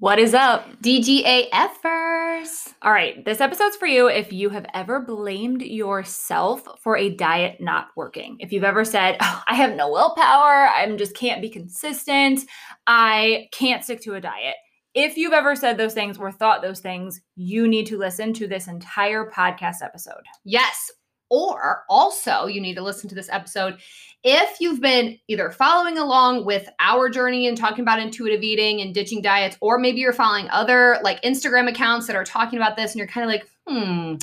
What is up? DGAFers. All right, this episode's for you if you have ever blamed yourself for a diet not working. If you've ever said, oh, I have no willpower, I just can't be consistent, I can't stick to a diet. If you've ever said those things or thought those things, you need to listen to this entire podcast episode. Yes. Or also, you need to listen to this episode if you've been either following along with our journey and talking about intuitive eating and ditching diets, or maybe you're following other like Instagram accounts that are talking about this and you're kind of like, hmm,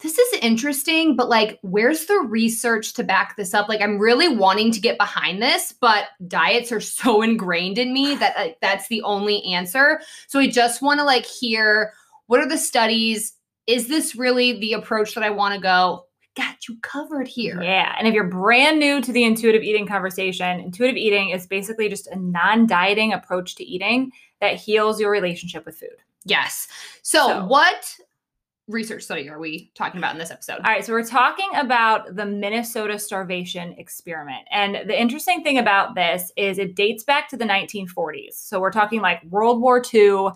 this is interesting, but like, where's the research to back this up? Like, I'm really wanting to get behind this, but diets are so ingrained in me that like, that's the only answer. So I just want to like hear what are the studies? Is this really the approach that I want to go? Got you covered here. Yeah. And if you're brand new to the intuitive eating conversation, intuitive eating is basically just a non dieting approach to eating that heals your relationship with food. Yes. So, so, what research study are we talking about in this episode? All right. So, we're talking about the Minnesota starvation experiment. And the interesting thing about this is it dates back to the 1940s. So, we're talking like World War II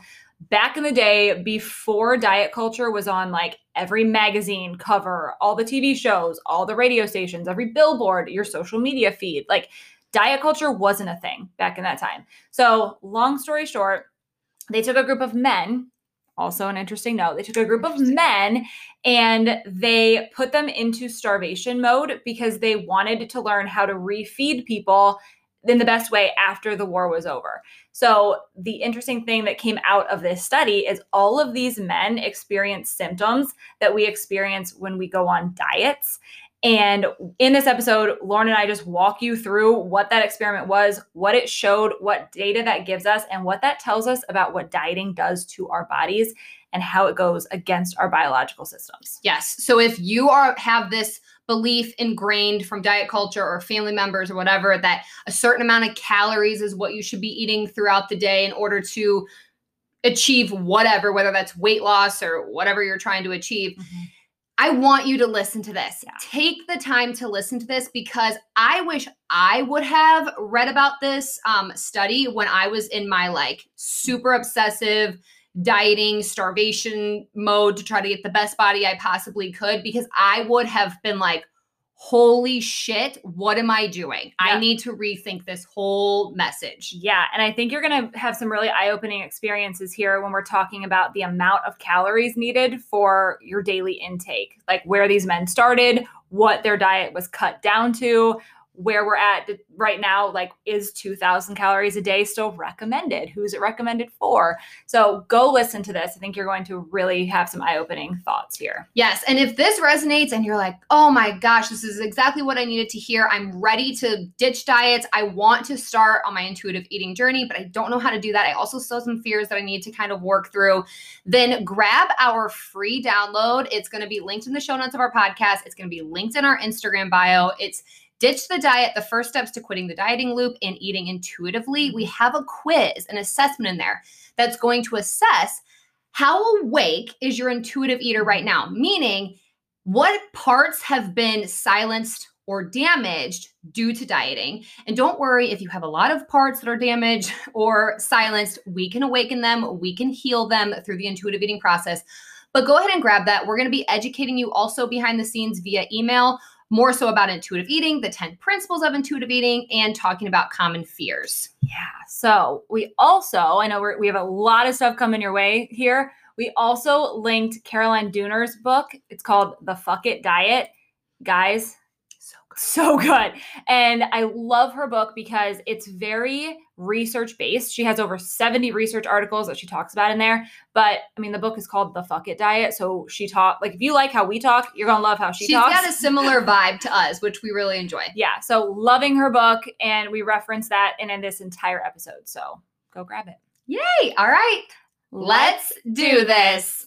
back in the day before diet culture was on like every magazine cover, all the TV shows, all the radio stations, every billboard, your social media feed, like diet culture wasn't a thing back in that time. So, long story short, they took a group of men, also an interesting note, they took a group of men and they put them into starvation mode because they wanted to learn how to refeed people in the best way after the war was over. So, the interesting thing that came out of this study is all of these men experience symptoms that we experience when we go on diets. And in this episode, Lauren and I just walk you through what that experiment was, what it showed, what data that gives us, and what that tells us about what dieting does to our bodies and how it goes against our biological systems. Yes. So if you are have this belief ingrained from diet culture or family members or whatever that a certain amount of calories is what you should be eating throughout the day in order to achieve whatever, whether that's weight loss or whatever you're trying to achieve. Mm-hmm. I want you to listen to this. Yeah. Take the time to listen to this because I wish I would have read about this um, study when I was in my like super obsessive dieting, starvation mode to try to get the best body I possibly could because I would have been like, holy shit, what am I doing? I need to rethink this whole message. Yeah. And I think you're going to have some really eye opening experiences here when we're talking about the amount of calories needed for your daily intake, like where these men started, what their diet was cut down to, where we're at right now like is 2000 calories a day still recommended? Who's it recommended for? So go listen to this. I think you're going to really have some eye-opening thoughts here. Yes and if this resonates and you're like oh my gosh this is exactly what i needed to hear. I'm ready to ditch diets. I want to start on my intuitive eating journey but i don't know how to do that. I also still some fears that i need to kind of work through. Then grab our free download. It's going to be linked in the show notes of our podcast. It's going to be linked in our instagram bio. It's Ditch the diet, the first steps to quitting the dieting loop and eating intuitively. We have a quiz, an assessment in there that's going to assess how awake is your intuitive eater right now, meaning what parts have been silenced or damaged due to dieting. And don't worry if you have a lot of parts that are damaged or silenced, we can awaken them, we can heal them through the intuitive eating process. But go ahead and grab that. We're going to be educating you also behind the scenes via email more so about intuitive eating, the 10 principles of intuitive eating, and talking about common fears. Yeah. So we also, I know we have a lot of stuff coming your way here. We also linked Caroline Dooner's book. It's called The Fuck It Diet. Guys, so good. And I love her book because it's very research based. She has over 70 research articles that she talks about in there. But I mean, the book is called The Fuck It Diet. So she taught, like, if you like how we talk, you're going to love how she She's talks. got a similar vibe to us, which we really enjoy. Yeah. So loving her book. And we reference that in, in this entire episode. So go grab it. Yay. All right. Let's do this.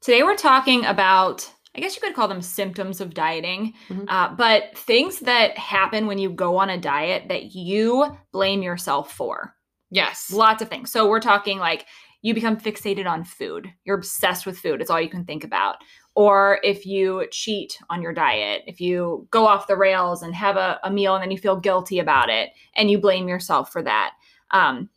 Today we're talking about, I guess you could call them symptoms of dieting, Mhm. uh, but things that happen when you go on a diet that you blame yourself for. Yes. Lots of things. So we're talking like you become fixated on food. You're obsessed with food. It's all you can think about. Or if you cheat on your diet, if you go off the rails and have a, a meal and then you feel guilty about it and you blame yourself for that. Um,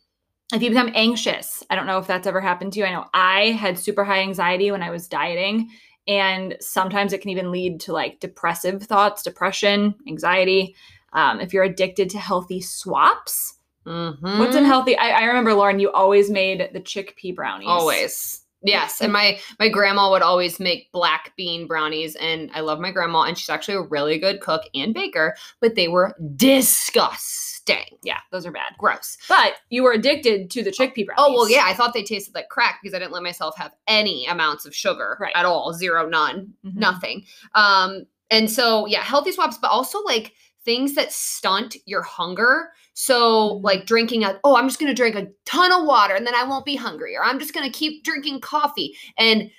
if you become anxious, I don't know if that's ever happened to you. I know I had super high anxiety when I was dieting. And sometimes it can even lead to like depressive thoughts, depression, anxiety. Um, if you're addicted to healthy swaps, Mm-hmm. What's unhealthy? I, I remember Lauren, you always made the chickpea brownies. Always. Yes, and my my grandma would always make black bean brownies, and I love my grandma, and she's actually a really good cook and baker. But they were disgusting, Yeah, those are bad. gross. But you were addicted to the chickpea brownies. Oh well, yeah, I thought they tasted like crack because I didn't let myself have any amounts of sugar Right. at all, zero, none, Mhm. nothing. Um, and so yeah, healthy swaps, but also like things that stunt your hunger. So Mhm. like drinking a oh, I'm just gonna drink a ton of water and then I won't be hungry, or I'm just gonna keep drinking coffee. And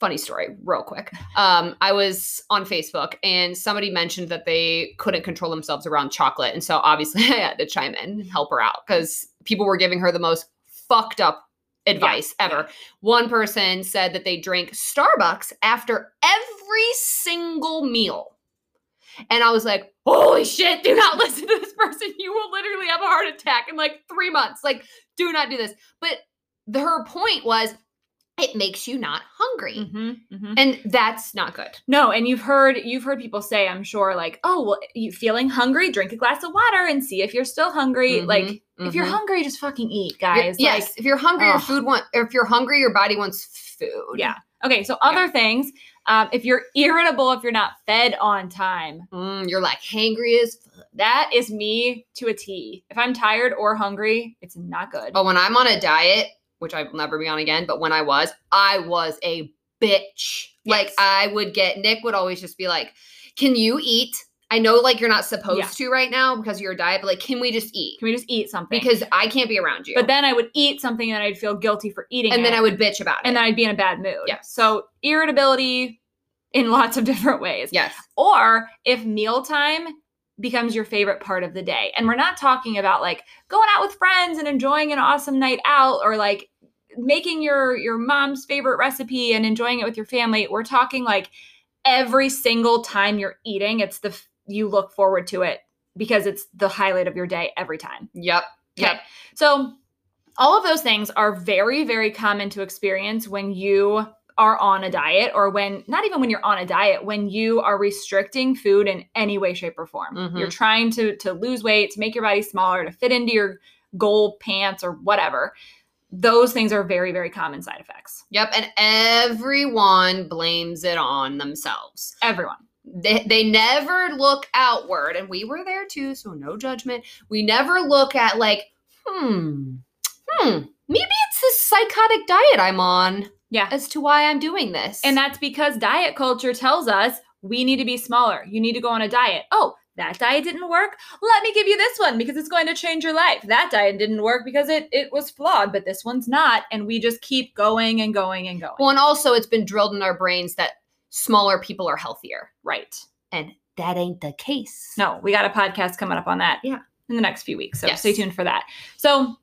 funny story, real quick. Um, I was on Facebook and somebody mentioned that they couldn't control themselves around chocolate, and so obviously I had to chime in and help her out because people were giving her the most fucked up advice ever. One person said that they drank Starbucks after every single meal. And I was like, holy shit, do not listen to this person. You will literally have a heart attack in like three months. Like, do not do this. But the, her point was, it makes you not hungry. Mhm, mhm. And that's not good. No, and you've heard you've heard people say, I'm sure, like, oh, well, you feeling hungry? Drink a glass of water and see if you're still hungry. Mhm, Like, if you're mhm. hungry, just fucking eat, You're- guys. yes, Like, if you're hungry, your food want. Or if you're hungry, your body wants food. yeah. Okay, so other things, um, if you're irritable, if you're not fed on time, Mm, you're like hangry as. Fuck. that is me to a T. If I'm tired or hungry, it's not good. But when I'm on a diet, which I will never be on again, but when I was, I was a bitch. Like I would get Nick would always just be like, "Can you eat?" I know like you're not supposed Yeah. to right now because of your diet, but like, can we just eat? Can we just eat something? Because I can't be around you. but then I would eat something and I'd feel guilty for eating and then I would bitch about it. and then I'd be in a bad mood. Yes. So irritability in lots of different ways. yes. Or if mealtime becomes your favorite part of the day. And we're not talking about like going out with friends and enjoying an awesome night out or like making your your mom's favorite recipe and enjoying it with your family. We're talking like every single time you're eating, it's the you look forward to it because it's the highlight of your day every time. Yep. Okay. Yep. So all of those things are very, very common to experience when you are on a diet or when not even when you're on a diet, when you are restricting food in any way, shape, or form. Mhm. You're trying to to lose weight, to make your body smaller, to fit into your goal pants or whatever. Those things are very, very common side effects. Yep. And everyone blames it on themselves. Everyone. they, they never look outward and we were there too so no judgment we never look at like hmm hmm maybe it's this psychotic diet i'm on Yeah. as to why i'm doing this And that's because diet culture tells us we need to be smaller. You need to go on a diet. Oh, that diet didn't work. Let me give you this one because it's going to change your life. That diet didn't work because it it was flawed, but this one's not. And we just keep going and going and going. well and also it's been drilled in our brains that smaller people are healthier right. and that ain't the case No, we got a podcast coming up on that. Yeah. In the next few weeks. So Yes. stay tuned for that. So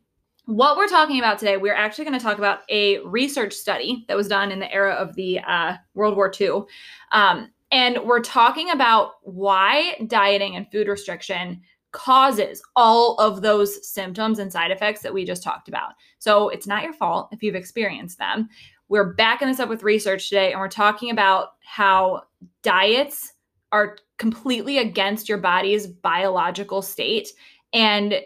what we're talking about today, we're actually going to talk about a research study that was done in the era of the uh, World War II. Um, and we're talking about why dieting and food restriction causes all of those symptoms and side effects that we just talked about. So it's not your fault if you've experienced them. We're backing this up with research today, and we're talking about how diets are completely against your body's biological state and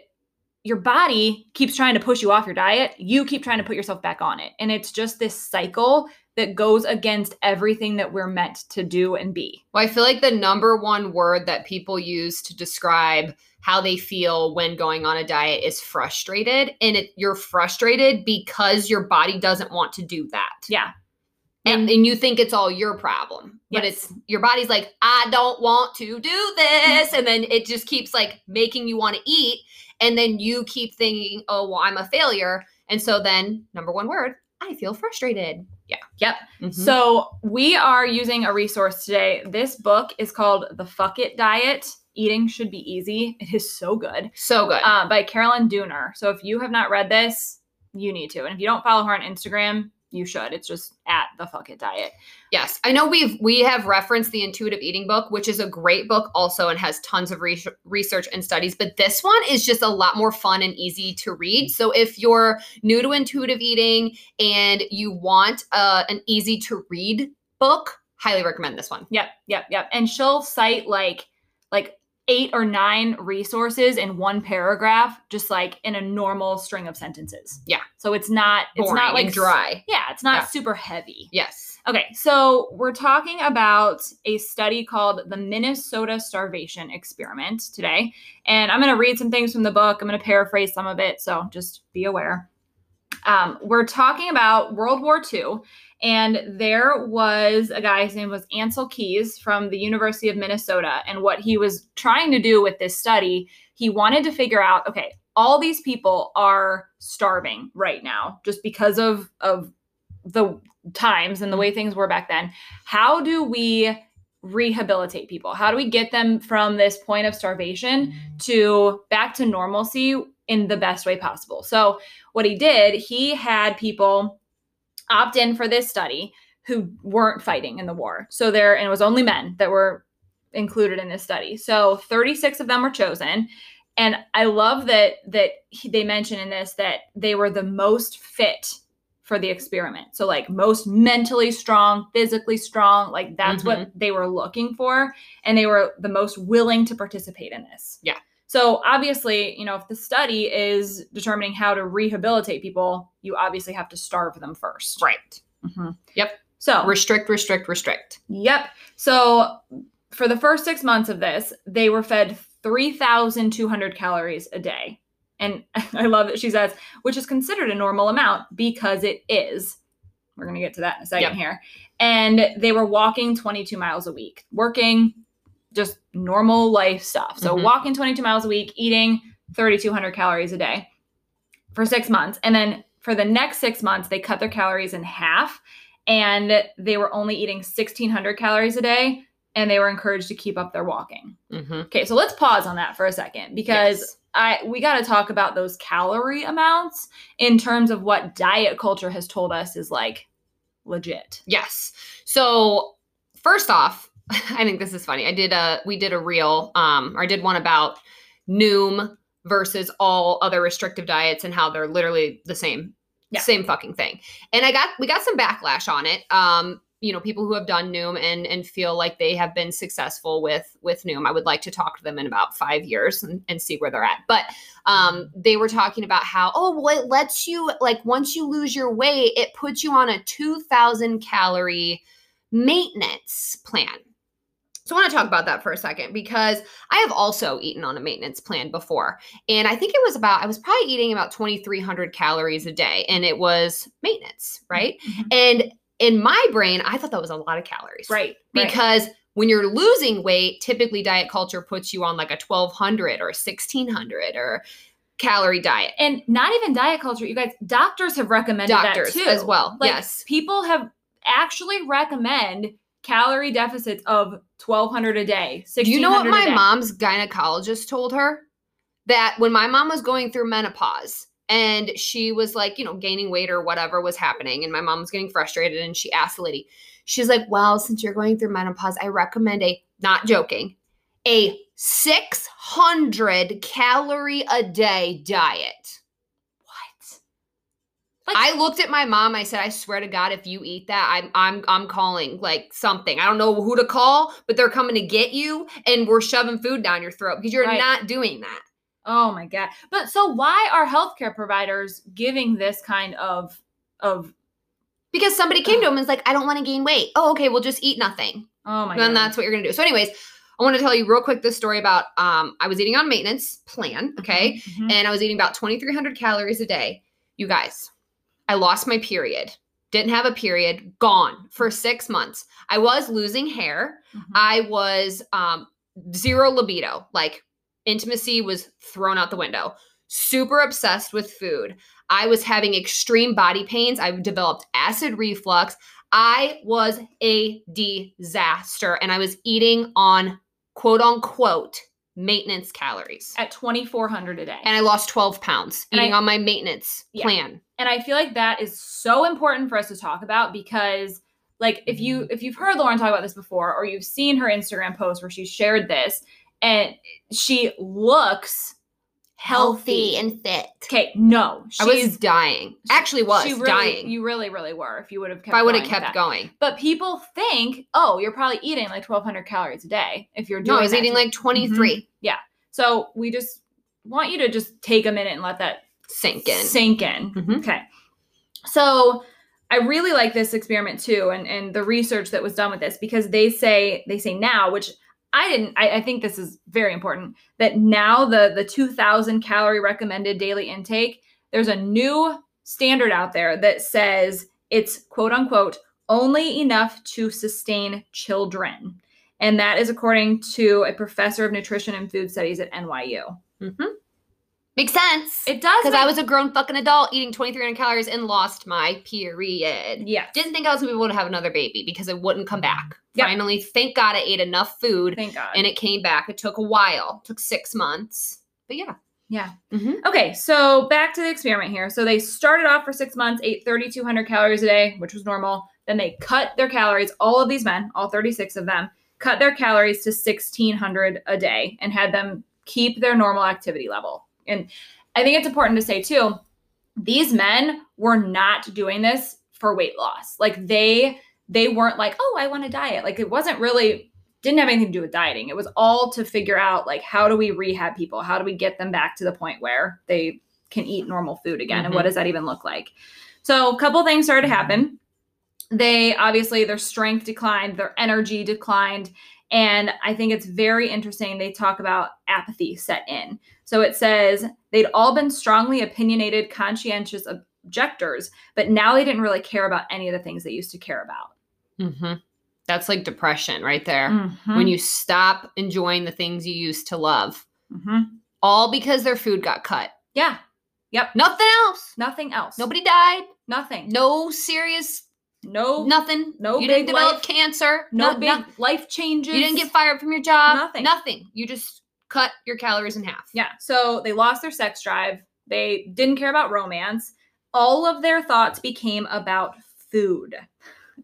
your body keeps trying to push you off your diet, you keep trying to put yourself back on it. And it's just this cycle that goes against everything that we're meant to do and be. Well, I feel like the number one word that people use to describe how they feel when going on a diet is frustrated. And it, you're frustrated because your body doesn't want to do that. Yeah. And, and you think it's all your problem. But Yes. it's your body's like, I don't want to do this. and then it just keeps like making you want to eat. And then you keep thinking, oh, well, I'm a failure. And so then, number one word, I feel frustrated. Yeah. Yep. Mhm. So we are using a resource today. This book is called The Fuck It Diet. Eating should be easy. It is so good. so good. Uh, by Carolyn Dooner. So if you have not read this, you need to. And if you don't follow her on Instagram, you should. It's just at the Fuck It Diet. Yes, I know we've we have referenced the intuitive eating book, which is a great book also and has tons of re- research and studies, but this one is just a lot more fun and easy to read. So if you're new to intuitive eating and you want uh, an easy to read book, highly recommend this one. Yep, yep, yep. And she'll cite like like eight or nine resources in one paragraph, just like in a normal string of sentences. Yeah. So it's not it's not like dry. Yeah, it's not Yeah. super heavy. Yes. Okay, so we're talking about a study called the Minnesota Starvation Experiment today. And I'm going to read some things from the book. I'm going to paraphrase some of it, so just be aware. Um, we're talking about World War II, and there was a guy, his name was Ancel Keys from the University of Minnesota. And what he was trying to do with this study, he wanted to figure out okay, all these people are starving right now just because of, of the times and the way things were back then. How do we rehabilitate people? How do we get them from this point of starvation to back to normalcy in the best way possible? So, what he did, he had people opt in for this study who weren't fighting in the war. So, there, and it was only men that were included in this study. So, 36 of them were chosen. And I love that that he, they mention in this that they were the most fit for the experiment. So like most mentally strong, physically strong, like that's what mm-hmm. they were looking for and they were the most willing to participate in this. Yeah. So obviously, you know, if the study is determining how to rehabilitate people, you obviously have to starve them first. Right. Mm-hmm. Yep. So Restrict, restrict, restrict. Yep. So for the first six months of this, they were fed 3,200 calories a day. And I love that she says, which is considered a normal amount because it is. We're going to get to that in a second Yep. here. And they were walking 22 miles a week, working just normal life stuff. So Mhm. walking 22 miles a week, eating 3,200 calories a day for six months. And then for the next six months, they cut their calories in half and they were only eating 1,600 calories a day and they were encouraged to keep up their walking. Mm-hmm. Okay, so let's pause on that for a second because I we got to talk about those calorie amounts in terms of what diet culture has told us is like legit. Yes. So first off, I think this is funny. I did a we did a reel, um, or I did one about Noom versus all other restrictive diets and how they're literally the same, Yeah. same fucking thing. And I got we got some backlash on it. Um, you know, people who have done Noom and and feel like they have been successful with with Noom. I would like to talk to them in about five years and, and see where they're at. But um, they were talking about how oh well, it lets you like once you lose your weight, it puts you on a two thousand calorie maintenance plan. So I want to talk about that for a second because I have also eaten on a maintenance plan before. And I think it was about, I was probably eating about 2,300 calories a day and it was maintenance, mm-hmm. right? Mm-hmm. And in my brain, I thought that was a lot of calories. Right. right. Because when you're losing weight, typically diet culture puts you on like a 1,200 or 1,600 or calorie diet. and not even diet culture, you guys, doctors have recommended Doctors that too. as well. Like, yes. People have actually recommend calorie deficits of 1200 a day. Do you know what my mom's gynecologist told her? That when my mom was going through menopause and she was like, you know, gaining weight or whatever was happening, and my mom was getting frustrated, and she asked the lady, she's like, Well, since you're going through menopause, I recommend a, not joking, a 600 calorie a day diet. Like- I looked at my mom. I said, "I swear to God, if you eat that, I'm I'm I'm calling like something. I don't know who to call, but they're coming to get you, and we're shoving food down your throat because you're Right. not doing that." Oh my god. But so why are healthcare providers giving this kind of of Because somebody came to him and was like, "I don't want to gain weight." Oh, okay, we'll just eat nothing. oh my then god. that's what you're gonna do. So, anyways, I want to tell you real quick this story about um I was eating on maintenance plan, okay, Mhm. and I was eating about 2,300 calories a day. You guys, I lost my period. Didn't have a period. Gone for six months. I was losing hair. Mhm. I was um zero libido. Like intimacy was thrown out the window. Super obsessed with food. I was having extreme body pains. I developed acid reflux. I was a disaster and I was eating on quote unquote maintenance calories. at 2400 a day. And I lost 12 pounds And I- eating on my maintenance Yeah. plan. and i feel like that is so important for us to talk about because like if you mm-hmm. if you've heard lauren talk about this before or you've seen her instagram post where she shared this and she looks healthy, and fit. okay no I was she's dying. Actually was she really, dying. you really really were if you would have kept if I would have going kept going. but people think oh you're probably eating like 1200 calories a day if you're doing No, I was that eating to- like 23. Yeah. so we just want you to just take a minute and let that Sink in. sink in. Mhm. Okay. So I really like this experiment too, and and the research that was done with this because they say they say now, which I didn't. I, I think this is very important that now the the two thousand calorie recommended daily intake. There's a new standard out there that says it's quote unquote only enough to sustain children. And that is according to a professor of nutrition and food studies at NYU. Mm-hmm. Makes sense. It does Because I was a grown fucking adult eating 2,300 calories and lost my period. Yeah. Didn't think I was going to be able to have another baby because it wouldn't come back. Yep. Finally, thank God I ate enough food Thank God. and it came back. It took a while, it took six months. But yeah. yeah. Mm-hmm. Okay, so back to the experiment here. So they started off for six months, ate 3,200 calories a day, which was normal. Then they cut their calories, all of these men, all 36 of them, cut their calories to 1,600 a day and had them keep their normal activity level. And I think it's important to say too, these men were not doing this for weight loss. Like they they weren't like, "Oh, I want to diet." Like it wasn't really didn't have anything to do with dieting. It was all to figure out like how do we rehab people? How do we get them back to the point where they can eat normal food again? And what mm-hmm. does that even look like? So, a couple things started to happen. They obviously their strength declined, their energy declined, and I think it's very interesting they talk about apathy set in. So it says they'd all been strongly opinionated, conscientious objectors, but now they didn't really care about any of the things they used to care about. Mm-hmm. That's like depression right there. Mhm. When you stop enjoying the things you used to love, Mhm. all because their food got cut. Yeah. Yep. Nothing else. Nothing else. Nobody died. Nothing. No serious, No. nothing. no you big didn't develop life- cancer. No no- big no- life changes. you didn't get fired from your job. Nothing. Nothing. You just cut your calories in half. Yeah. So they lost their sex drive. They didn't care about romance. All of their thoughts became about food.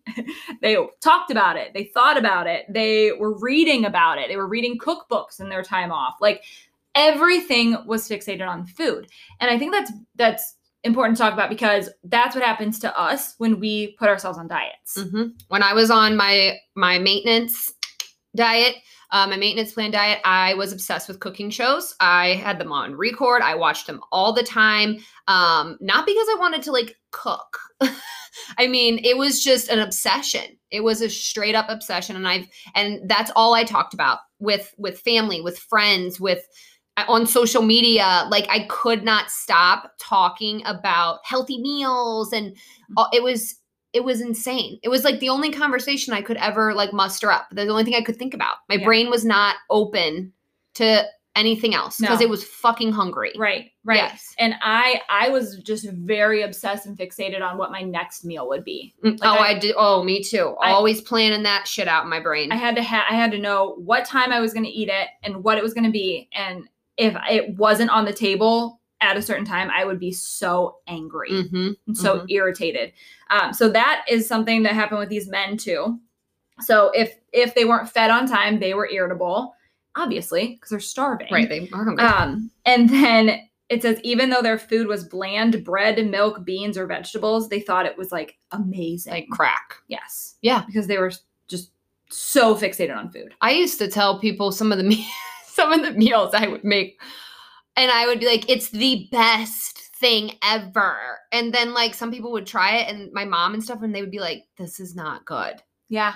they talked about it. They thought about it. They were reading about it. They were reading cookbooks in their time off. Like everything was fixated on food. And I think that's that's important to talk about because that's what happens to us when we put ourselves on diets. hmm When I was on my my maintenance diet, uh, my maintenance plan diet, I was obsessed with cooking shows. I had them on record. I watched them all the time. Um, not because I wanted to like cook. I mean, it was just an obsession. It was a straight up obsession, and I've and that's all I talked about with with family, with friends, with on social media. Like I could not stop talking about healthy meals, and uh, it was it was insane. It was like the only conversation I could ever like muster up. The only thing I could think about. My Yeah. brain was not open to anything else because No. it was fucking hungry. Right. Right. Yes. And I I was just very obsessed and fixated on what my next meal would be. Mm, Like oh, I- I, did. Oh, me too. I- Always planning that shit out in my brain. I had to ha- I had to know what time I was going to eat it and what it was going to be and if it wasn't on the table at a certain time I would be so angry mm-hmm. and so irritated. Um, so that is something that happened with these men too. So if if they weren't fed on time, they were irritable, obviously because they're starving. Right. They are hungry. Um, and then it says even though their food was bland bread, milk, beans, or vegetables, they thought it was like amazing. Like crack. yes. Yeah. Because they were just so fixated on food. I used to tell people some of the some of the meals I would make, and I would be like, "It's the best thing ever." And then like some people would try it, and my mom and stuff, and they would be like, "This is not good." Yeah.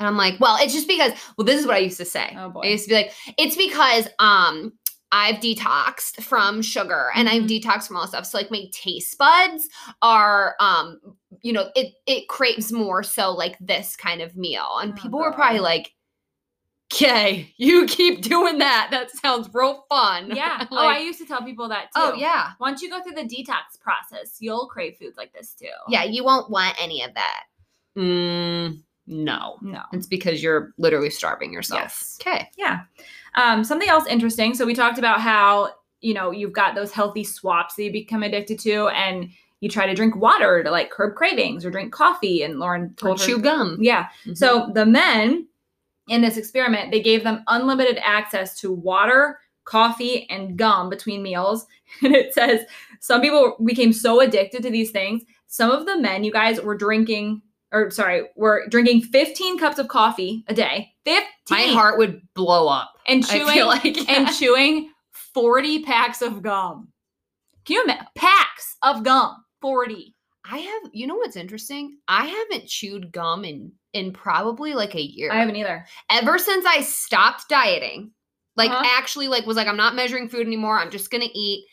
And I'm like, "Well, it's just because." Well, this is what I used to say. Oh boy. I used to be like, "It's because um." I've detoxed from sugar and I've Mhm. detoxed from all this stuff. So like my taste buds are um you know, it it craves more so like this kind of meal. And Oh, people were probably like, Okay, you keep doing that. That sounds real fun. Yeah. oh, I used to tell people that too. oh yeah. Once you go through the detox process, you'll crave foods like this too. Yeah, you won't want any of that. Mm, no. No. It's because you're literally starving yourself. Yes. Okay. Yeah. Um, something else interesting. So we talked about how you know you've got those healthy swaps that you become addicted to, and you try to drink water to like curb cravings, or drink coffee. And Lauren Or told her, chew gum. yeah. Mhm. So the men in this experiment, they gave them unlimited access to water, coffee, and gum between meals. And it says some people became so addicted to these things. Some of the men, you guys, were drinking, or sorry, were drinking 15 cups of coffee a day. 15. my heart would blow up. and chewing like and chewing 40 packs of gum. Can you imagine? Packs of gum. 40. I have you know what's interesting? I haven't chewed gum in in probably like a year. I haven't either. ever since I stopped dieting, like Uh-huh. actually like was like I'm not measuring food anymore. I'm just gonna eat.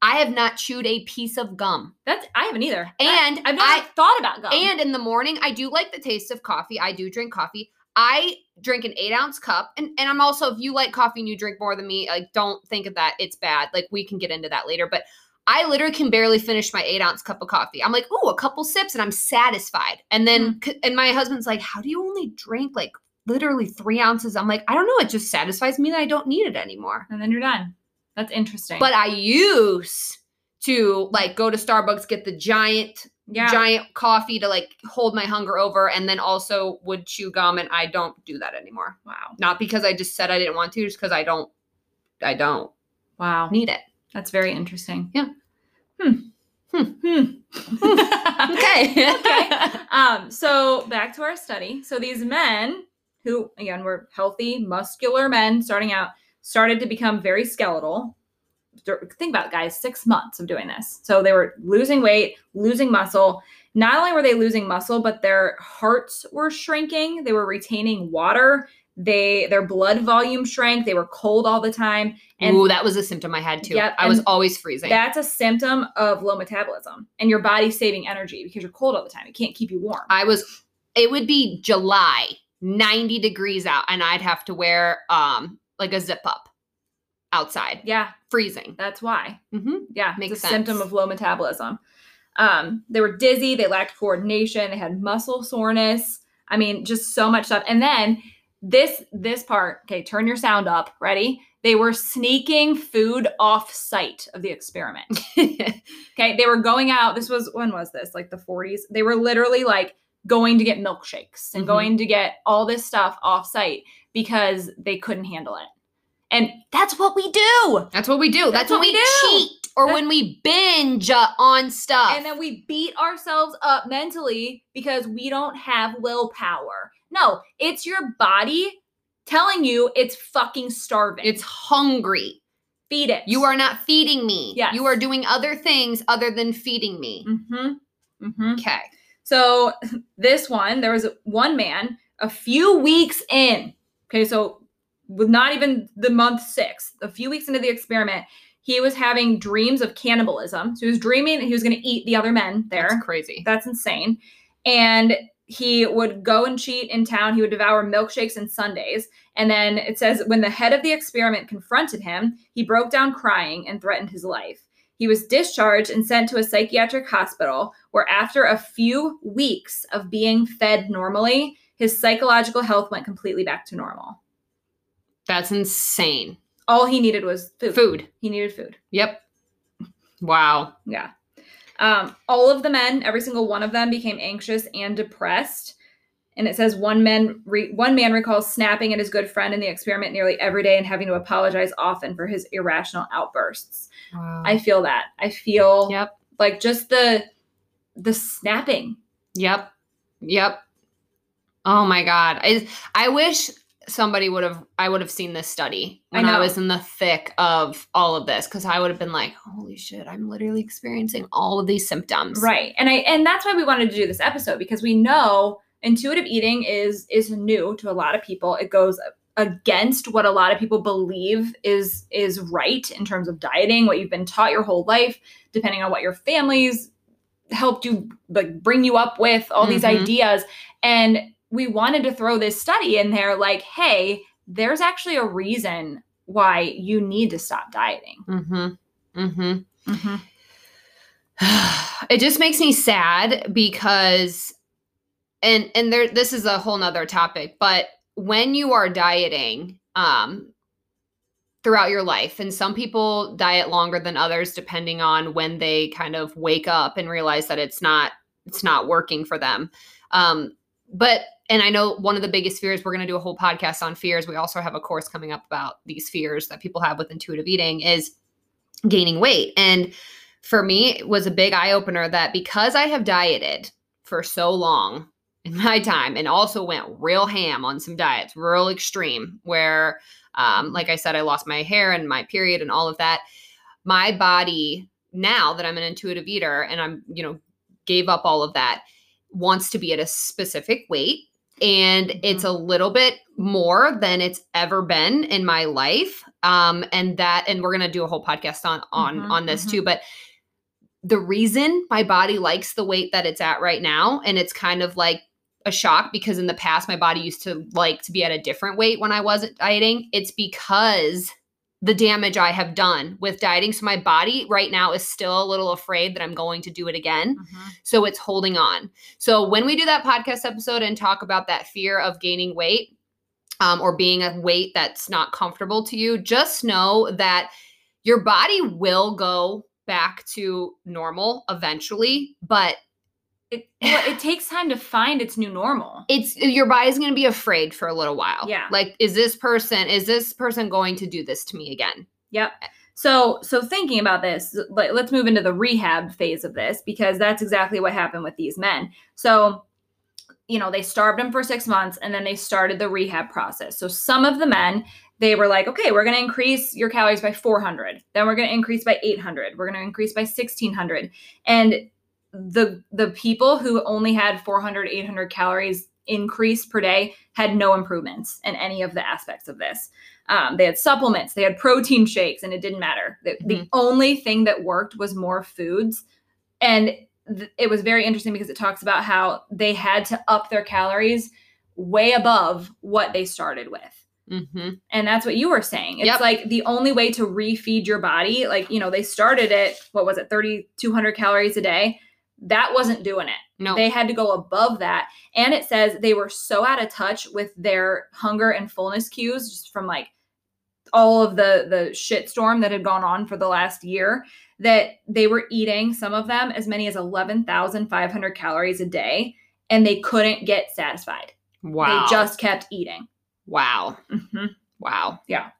I have not chewed a piece of gum. That's I haven't either. I- And I've never I thought about gum. and in the morning I do like the taste of coffee. I do drink coffee. I drink an eight ounce cup, and and I'm also if you like coffee and you drink more than me, like don't think of that. It's bad. Like we can get into that later, but. I literally can barely finish my eight ounce cup of coffee. I'm like, oh, a couple sips and I'm satisfied. And then, hmm. c- and my husband's like, how do you only drink like literally three ounces? I'm like, I don't know. It just satisfies me that I don't need it anymore. and then you're done. That's interesting. But I used to like go to Starbucks, get the giant, yeah. giant coffee to like hold my hunger over, and then also would chew gum. And I don't do that anymore. Wow. Not because I just said I didn't want to, just because I don't, I don't Wow. need it. That's very interesting. Yeah. Hmm. Hmm. Hmm. Okay. okay. Um, so back to our study. So these men who again were healthy, muscular men starting out started to become very skeletal. Think about it, guys, six months of doing this. So they were losing weight, losing muscle. Not only were they losing muscle, but their hearts were shrinking. They were retaining water. They their blood volume shrank. They were cold all the time. And Ooh, that was a symptom I had too. Yep, I was always freezing. that's a symptom of low metabolism and your body saving energy because you're cold all the time. It can't keep you warm. I was it would be July, 90 degrees out, and I'd have to wear um like a zip up outside. yeah, Freezing. that's why. Mm-hmm. Yeah, Makes it's a symptom of low metabolism. Um, they were dizzy, they lacked coordination, they had muscle soreness. I mean, just so much stuff. And then this this part, okay, turn your sound up. Ready? They were sneaking food off site of the experiment. Okay, they were going out. This was when was this? Like the 40s. They were literally like going to get milkshakes and Mhm. going to get all this stuff off site because they couldn't handle it. And that's what we do. That's what we do. That's, That's when what we, we do. cheat or That's- when we binge on stuff. And then we beat ourselves up mentally because we don't have willpower. No, it's your body telling you it's fucking starving. it's hungry. feed it. You are not feeding me. Yes. You are doing other things other than feeding me. Mm-hmm. Mm-hmm. Okay. So this one, there was one man a few weeks in. Okay, so with not even the month six, a few weeks into the experiment, he was having dreams of cannibalism. So he was dreaming that he was going to eat the other men there. That's crazy. That's insane. And he would go and cheat in town. He would devour milkshakes and sundaes. And then it says when the head of the experiment confronted him, he broke down crying and threatened his life. He was discharged and sent to a psychiatric hospital where, after a few weeks of being fed normally, his psychological health went completely back to normal. That's insane. All he needed was food. Food. He needed food. Yep. Wow. Yeah. Um, all of the men, every single one of them, became anxious and depressed. And it says one man re- one man recalls snapping at his good friend in the experiment nearly every day and having to apologize often for his irrational outbursts. Wow. I feel that. I feel yep. like just the the snapping. Yep. Yep. Oh my god. I I wish somebody would have I would have seen this study I when I, know. was in the thick of all of this cuz I would have been like, "Holy shit, I'm literally experiencing all of these symptoms." Right. And I and that's why we wanted to do this episode because we know intuitive eating is is new to a lot of people. It goes against what a lot of people believe is is right in terms of dieting, what you've been taught your whole life, depending on what your families helped you like bring you up with, all these Mhm. ideas. And we wanted to throw this study in there like, hey, there's actually a reason why you need to stop dieting. Mhm. Mhm. Mm-hmm. it just makes me sad because and and there this is a whole nother topic but when you are dieting um throughout your life and some people diet longer than others depending on when they kind of wake up and realize that it's not it's not working for them um but and i know one of the biggest fears we're going to do a whole podcast on fears we also have a course coming up about these fears that people have with intuitive eating is gaining weight and for me it was a big eye opener that because I have dieted for so long in my time and also went real ham on some diets, real extreme, where, um, like I said, I lost my hair and my period and all of that. My body, now that I'm an intuitive eater and I'm, you know, gave up all of that, wants to be at a specific weight. And it's a little bit more than it's ever been in my life. Um, and that, and we're gonna do a whole podcast on on Mhm, on this mhm. too. But the reason my body likes the weight that it's at right now, and it's kind of like a shock because in the past my body used to like to be at a different weight when I wasn't dieting. It's because the damage I have done with dieting. So my body right now is still a little afraid that I'm going to do it again. Mm-hmm. So it's holding on. So when we do that podcast episode and talk about that fear of gaining weight um, or being a weight that's not comfortable to you, just know that your body will go back to normal eventually, but It well, it takes time to find its new normal. it's your body's going to be afraid for a little while. Yeah. Like is this person is this person going to do this to me again? Yep. So so thinking about this, let, let's move into the rehab phase of this because that's exactly what happened with these men. So you know, they starved him for 6 months and then they started the rehab process. So some of the men they were like, okay, we're going to increase your calories by 400. Then we're going to increase by 800. We're going to increase by 1600. And the the people who only had 400 800 calories increase per day had no improvements in any of the aspects of this um, they had supplements they had protein shakes and it didn't matter the, the only thing that worked was more foods and th- it was very interesting because it talks about how they had to up their calories way above what they started with Mm-hmm. and that's what you were saying. It's Yep. like the only way to refeed your body, like, you know, they started at what was it, 3,200 calories a day. That wasn't doing it. No. They had to go above that. And it says they were so out of touch with their hunger and fullness cues just from like all of the the shitstorm that had gone on for the last year that they were eating some of them as many as 11,500 calories a day and they couldn't get satisfied. wow. They just kept eating. wow. Mhm. Wow. Yeah.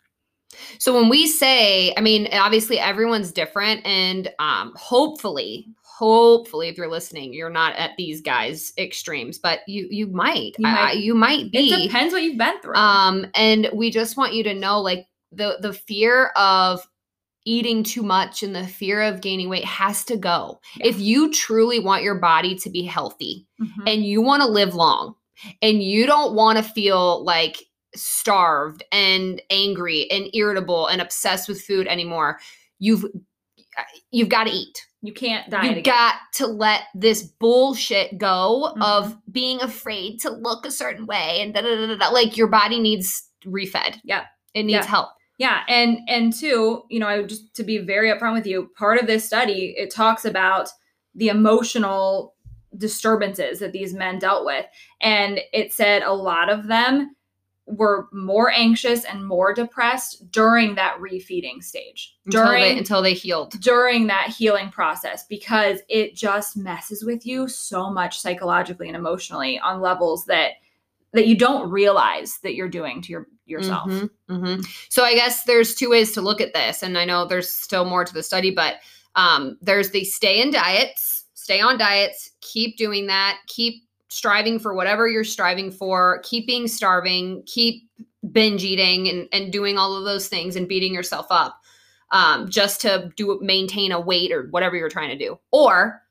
So when we say, I mean, obviously everyone's different and um hopefully, hopefully if you're listening, you're not at these guys extremes, but you you might. You might. I- you might be. It depends what you've been through. Um, and we just want you to know like the the fear of eating too much and the fear of gaining weight has to go. Yeah. If you truly want your body to be healthy Mhm. and you want to live long and you don't want to feel like starved and angry and irritable and obsessed with food anymore, you've you've got to eat You can't die. you again. got to let this bullshit go Mhm. of being afraid to look a certain way and da da da da. da. Like your body needs refed. Yeah. It needs Yeah. help. yeah, and and two, you know, I just to be very upfront with you, part of this study it talks about the emotional disturbances that these men dealt with, and it said a lot of them were more anxious and more depressed during that refeeding stage. Until during they, until they healed. during that healing process because it just messes with you so much psychologically and emotionally on levels that that you don't realize that you're doing to your yourself. Mhm, mhm. So I guess there's two ways to look at this, and I know there's still more to the study, but um, there's the stay in diets, stay on diets, keep doing that, keep striving for whatever you're striving for, keep being starving, keep binge eating, and and doing all of those things and beating yourself up um, just to do maintain a weight or whatever you're trying to do, or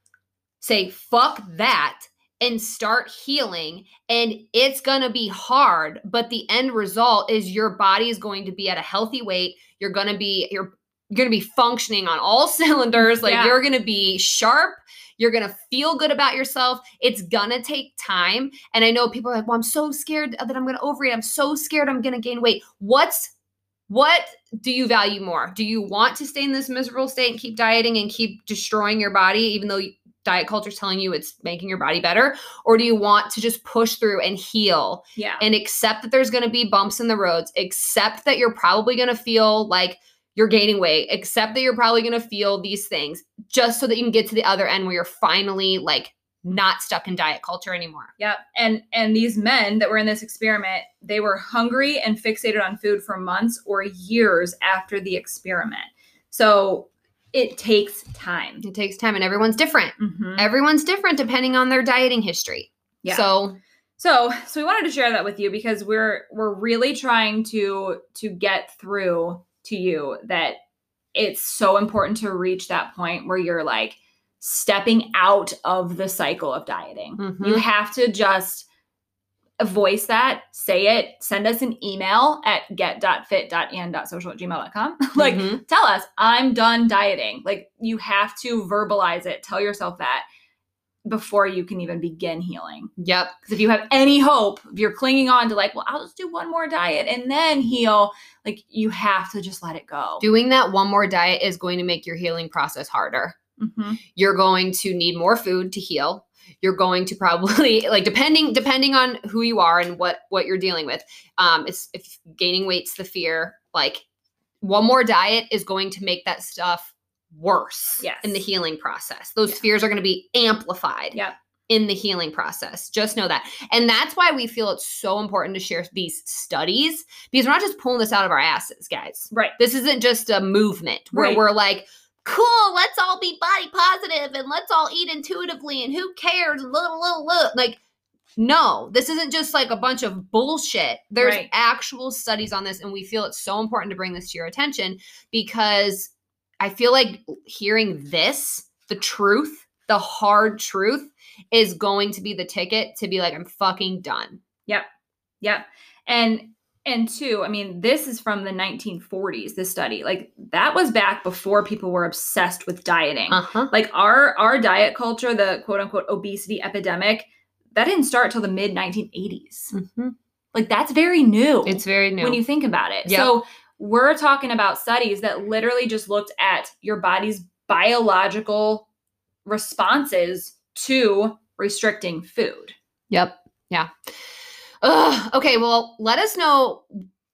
say fuck that and start healing and it's going to be hard but the end result is your body is going to be at a healthy weight. You're going to be you're, you're going to be functioning on all cylinders. Like Yeah. you're going to be sharp you're going to feel good about yourself. It's going to take time. And i know people are like well i'm so scared that i'm going to overeat. I'm so scared i'm going to gain weight. What's what do you value more? Do you want to stay in this miserable state and keep dieting and keep destroying your body even though diet culture is telling you it's making your body better? Or do you want to just push through and heal Yeah. and accept that there's going to be bumps in the roads? Accept that you're probably going to feel like you're gaining weight Except that you're probably going to feel these things just so that you can get to the other end where you're finally like not stuck in diet culture anymore Yep. And and these men that were in this experiment, they were hungry and fixated on food for months or years after the experiment. So it takes time. it takes time and everyone's different Mhm. everyone's different depending on their dieting history Yeah. so So so we wanted to share that with you because we're we're really trying to to get through to you that it's so important to reach that point where you're like stepping out of the cycle of dieting. Mhm. You have to just voice that, say it, send us an email at get.fit.and.social at gmail.com. like, Mhm. tell us, I'm done dieting. Like, you have to verbalize it, tell yourself that before you can even begin healing. yep Because if you have any hope, if you're clinging on to, like, well, I'll just do one more diet and then heal, like, you have to just let it go. doing that one more diet is going to make your healing process harder Mhm. you're going to need more food to heal you're going to probably like depending depending on who you are and what what you're dealing with um it's, if gaining weight's the fear like one more diet is going to make that stuff worse Yes. in the healing process those Yeah. fears are going to be amplified Yep. in the healing process just know that and that's why we feel it's so important to share these studies because we're not just pulling this out of our asses guys Right. this isn't just a movement where Right. we're like, cool, let's all be body positive and let's all eat intuitively and who cares? Look, look, look. Like, no, this isn't just like a bunch of bullshit. There's Right. actual studies on this, and we feel it's so important to bring this to your attention because I feel like hearing this, the truth, the hard truth, is going to be the ticket to be like, I'm fucking done. Yep. Yep. And and two, I mean, this is from the 1940s, this study. Like that was back before people were obsessed with dieting. Uh huh. Like our our diet culture, the quote unquote obesity epidemic, that didn't start till the mid 1980s. Like that's very new. It's very new. when you think about it. Yep. So we're talking about studies that literally just looked at your body's biological responses to restricting food. Yep. Yeah. Ugh. Okay. Well, let us know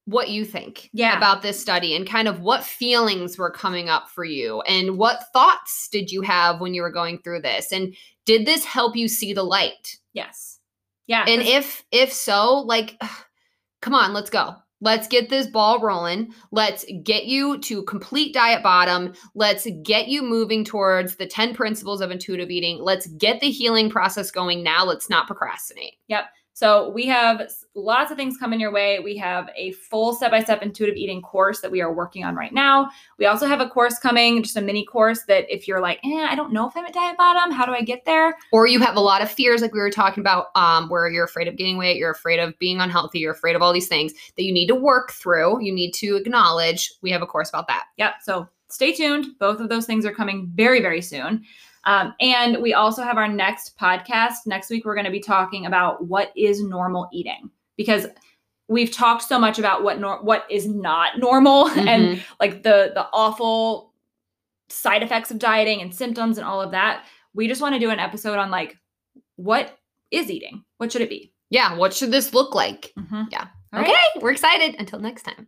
what you think Yeah. about this study and kind of what feelings were coming up for you and what thoughts did you have when you were going through this and did this help you see the light Yes. Yeah. and if if so like come on let's go let's get this ball rolling. Let's get you to complete diet bottom. Let's get you moving towards the 10 principles of intuitive eating. Let's get the healing process going now. Let's not procrastinate So we have lots of things coming your way. We have a full step-by-step intuitive eating course that we are working on right now. We also have a course coming, just a mini course that if you're like, eh, I don't know if I'm at diet bottom, how do I get there? or you have a lot of fears like we were talking about um, where you're afraid of gaining weight you're afraid of being unhealthy you're afraid of all these things that you need to work through you need to acknowledge we have a course about that Yep. So stay tuned. Both of those things are coming very, very soon. Um, and we also have our next podcast. Next week, we're going to be talking about what is normal eating because we've talked so much about what nor- what is not normal and like the the awful side effects of dieting and symptoms and all of that. We just want to do an episode on like what is eating? What should it be? yeah what should this look like Mhm. Yeah. All okay right. we're excited until next time